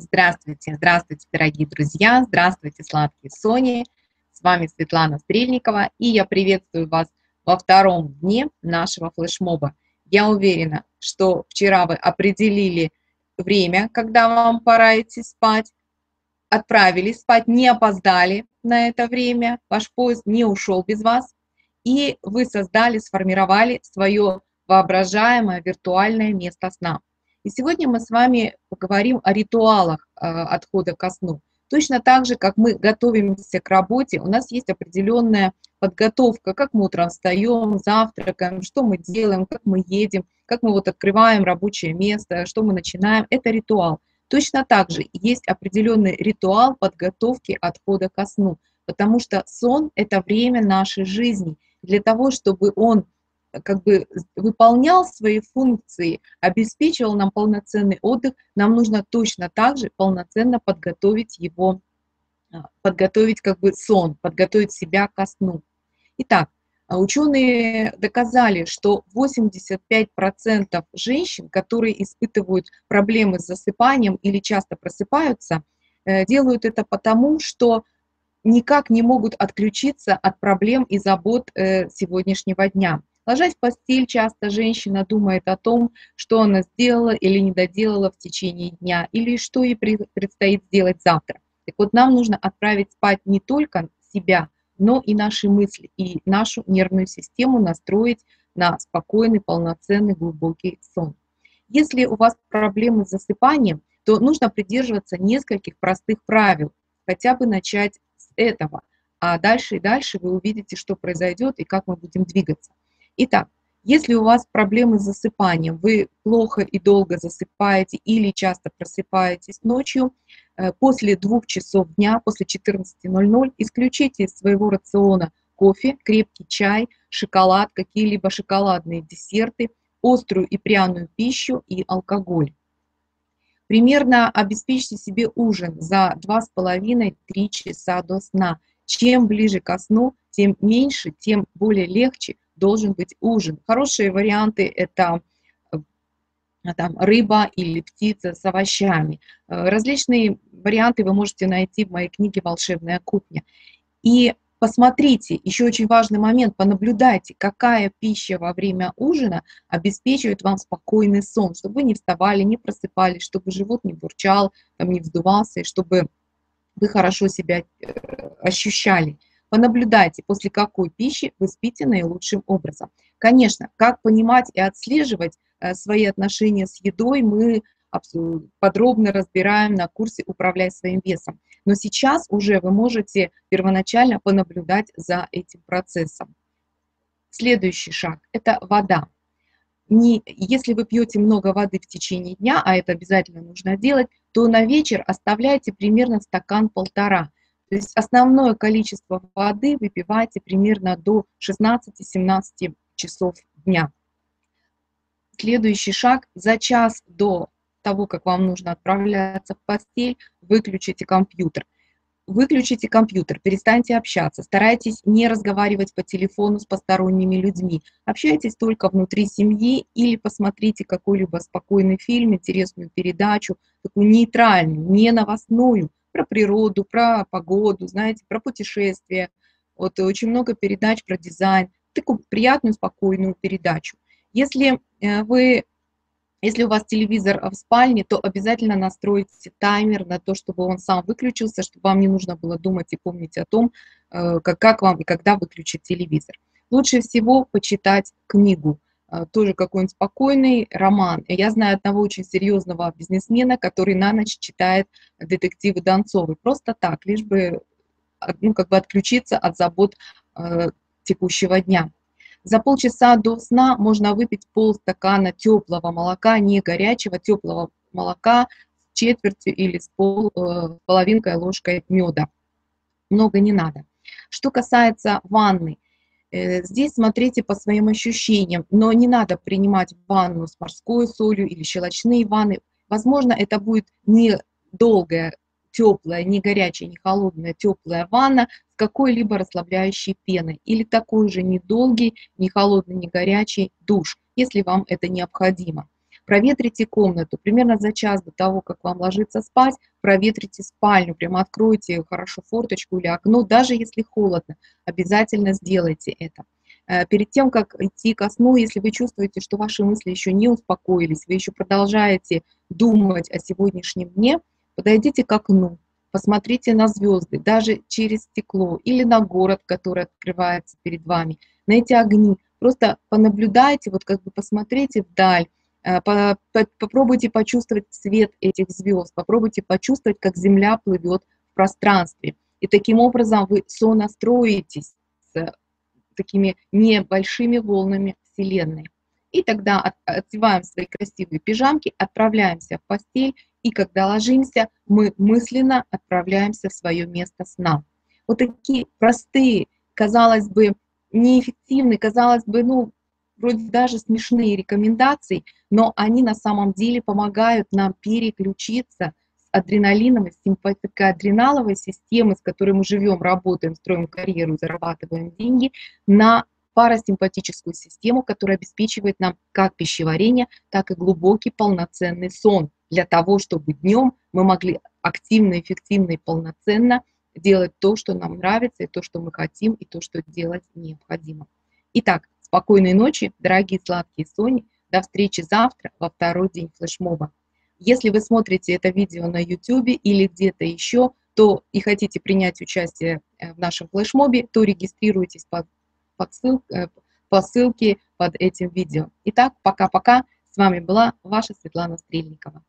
Здравствуйте, здравствуйте, дорогие друзья, здравствуйте, сладкие Сони. С вами Светлана Стрельникова, и я приветствую вас во втором дне нашего флешмоба. Я уверена, что вчера вы определили время, когда вам пора идти спать, отправились спать, не опоздали на это время, ваш поезд не ушел без вас, и вы создали, сформировали свое воображаемое виртуальное место сна. И сегодня мы с вами поговорим о ритуалах э, отхода ко сну. Точно так же, как мы готовимся к работе, у нас есть определенная подготовка, как мы утром встаем, завтракаем, что мы делаем, как мы едем, как мы вот открываем рабочее место, что мы начинаем. Это ритуал. Точно так же есть определенный ритуал подготовки отхода ко сну, потому что сон – это время нашей жизни. Для того, чтобы он как бы выполнял свои функции, обеспечивал нам полноценный отдых, нам нужно точно так же полноценно подготовить его, а, подготовить как бы сон, подготовить себя ко сну. Итак, а, ученые доказали, что 85% женщин, которые испытывают проблемы с засыпанием или часто просыпаются, э, делают это потому, что никак не могут отключиться от проблем и забот э, сегодняшнего дня. Ложась в постель, часто женщина думает о том, что она сделала или не доделала в течение дня, или что ей предстоит сделать завтра. Так вот, нам нужно отправить спать не только себя, но и наши мысли, и нашу нервную систему настроить на спокойный, полноценный, глубокий сон. Если у вас проблемы с засыпанием, то нужно придерживаться нескольких простых правил, хотя бы начать с этого, а дальше и дальше вы увидите, что произойдет и как мы будем двигаться. Итак, если у вас проблемы с засыпанием, вы плохо и долго засыпаете или часто просыпаетесь ночью, э, после двух часов дня, после 14.00, исключите из своего рациона кофе, крепкий чай, шоколад, какие-либо шоколадные десерты, острую и пряную пищу и алкоголь. Примерно обеспечьте себе ужин за 2,5-3 часа до сна. Чем ближе ко сну, тем меньше, тем более легче должен быть ужин. Хорошие варианты – это э, там, рыба или птица с овощами. Э, различные варианты вы можете найти в моей книге «Волшебная кухня». И посмотрите, еще очень важный момент, понаблюдайте, какая пища во время ужина обеспечивает вам спокойный сон, чтобы вы не вставали, не просыпались, чтобы живот не бурчал, там, не вздувался, и чтобы вы хорошо себя э, ощущали. Понаблюдайте, после какой пищи вы спите наилучшим образом. Конечно, как понимать и отслеживать э, свои отношения с едой, мы подробно разбираем на курсе «Управляй своим весом». Но сейчас уже вы можете первоначально понаблюдать за этим процессом. Следующий шаг – это вода. Не, если вы пьете много воды в течение дня, а это обязательно нужно делать, то на вечер оставляйте примерно стакан-полтора. То есть основное количество воды выпивайте примерно до 16-17 часов дня. Следующий шаг. За час до того, как вам нужно отправляться в постель, выключите компьютер. Выключите компьютер, перестаньте общаться, старайтесь не разговаривать по телефону с посторонними людьми. Общайтесь только внутри семьи или посмотрите какой-либо спокойный фильм, интересную передачу, такую нейтральную, не новостную, про природу, про погоду, знаете, про путешествия. Вот очень много передач про дизайн, такую приятную, спокойную передачу. Если э, вы если у вас телевизор в спальне, то обязательно настройте таймер на то, чтобы он сам выключился, чтобы вам не нужно было думать и помнить о том, э, как вам и когда выключить телевизор. Лучше всего почитать книгу. А, тоже какой-нибудь спокойный роман. Я знаю одного очень серьезного бизнесмена, который на ночь читает детективы Донцовой. Просто так, лишь бы а, ну, как бы отключиться от забот э, текущего дня. За полчаса до сна можно выпить полстакана теплого молока, не горячего, теплого молока с четвертью или с пол, э, половинкой ложкой меда. Много не надо. Что касается ванны, здесь смотрите по своим ощущениям, но не надо принимать ванну с морской солью или щелочные ванны. Возможно, это будет не долгая, теплая, не горячая, не холодная, теплая ванна с какой-либо расслабляющей пеной или такой же недолгий, не холодный, не горячий душ, если вам это необходимо. Проветрите комнату. Примерно за час до того, как вам ложиться спать, проветрите спальню, прямо откройте хорошо форточку или окно, даже если холодно, обязательно сделайте это. Э, перед тем, как идти ко сну, если вы чувствуете, что ваши мысли еще не успокоились, вы еще продолжаете думать о сегодняшнем дне, подойдите к окну, посмотрите на звезды, даже через стекло, или на город, который открывается перед вами, на эти огни. Просто понаблюдайте, вот как бы посмотрите вдаль, попробуйте почувствовать цвет этих звезд, попробуйте почувствовать, как Земля плывет в пространстве. И таким образом вы сонастроитесь с такими небольшими волнами Вселенной. И тогда одеваем свои красивые пижамки, отправляемся в постель, и когда ложимся, мы мысленно отправляемся в свое место сна. Вот такие простые, казалось бы, неэффективные, казалось бы, ну, вроде даже смешные рекомендации, но они на самом деле помогают нам переключиться с адреналиновой, симпатикоадреналовой системы, с которой мы живем, работаем, строим карьеру, зарабатываем деньги, на парасимпатическую систему, которая обеспечивает нам как пищеварение, так и глубокий полноценный сон, для того, чтобы днем мы могли активно, эффективно и полноценно делать то, что нам нравится, и то, что мы хотим, и то, что делать необходимо. Итак, спокойной ночи, дорогие сладкие Сони. До встречи завтра во второй день флешмоба. Если вы смотрите это видео на YouTube или где-то еще, то и хотите принять участие э, в нашем флешмобе, то регистрируйтесь по, по, ссыл, э, по ссылке под этим видео. Итак, пока-пока. С вами была ваша Светлана Стрельникова.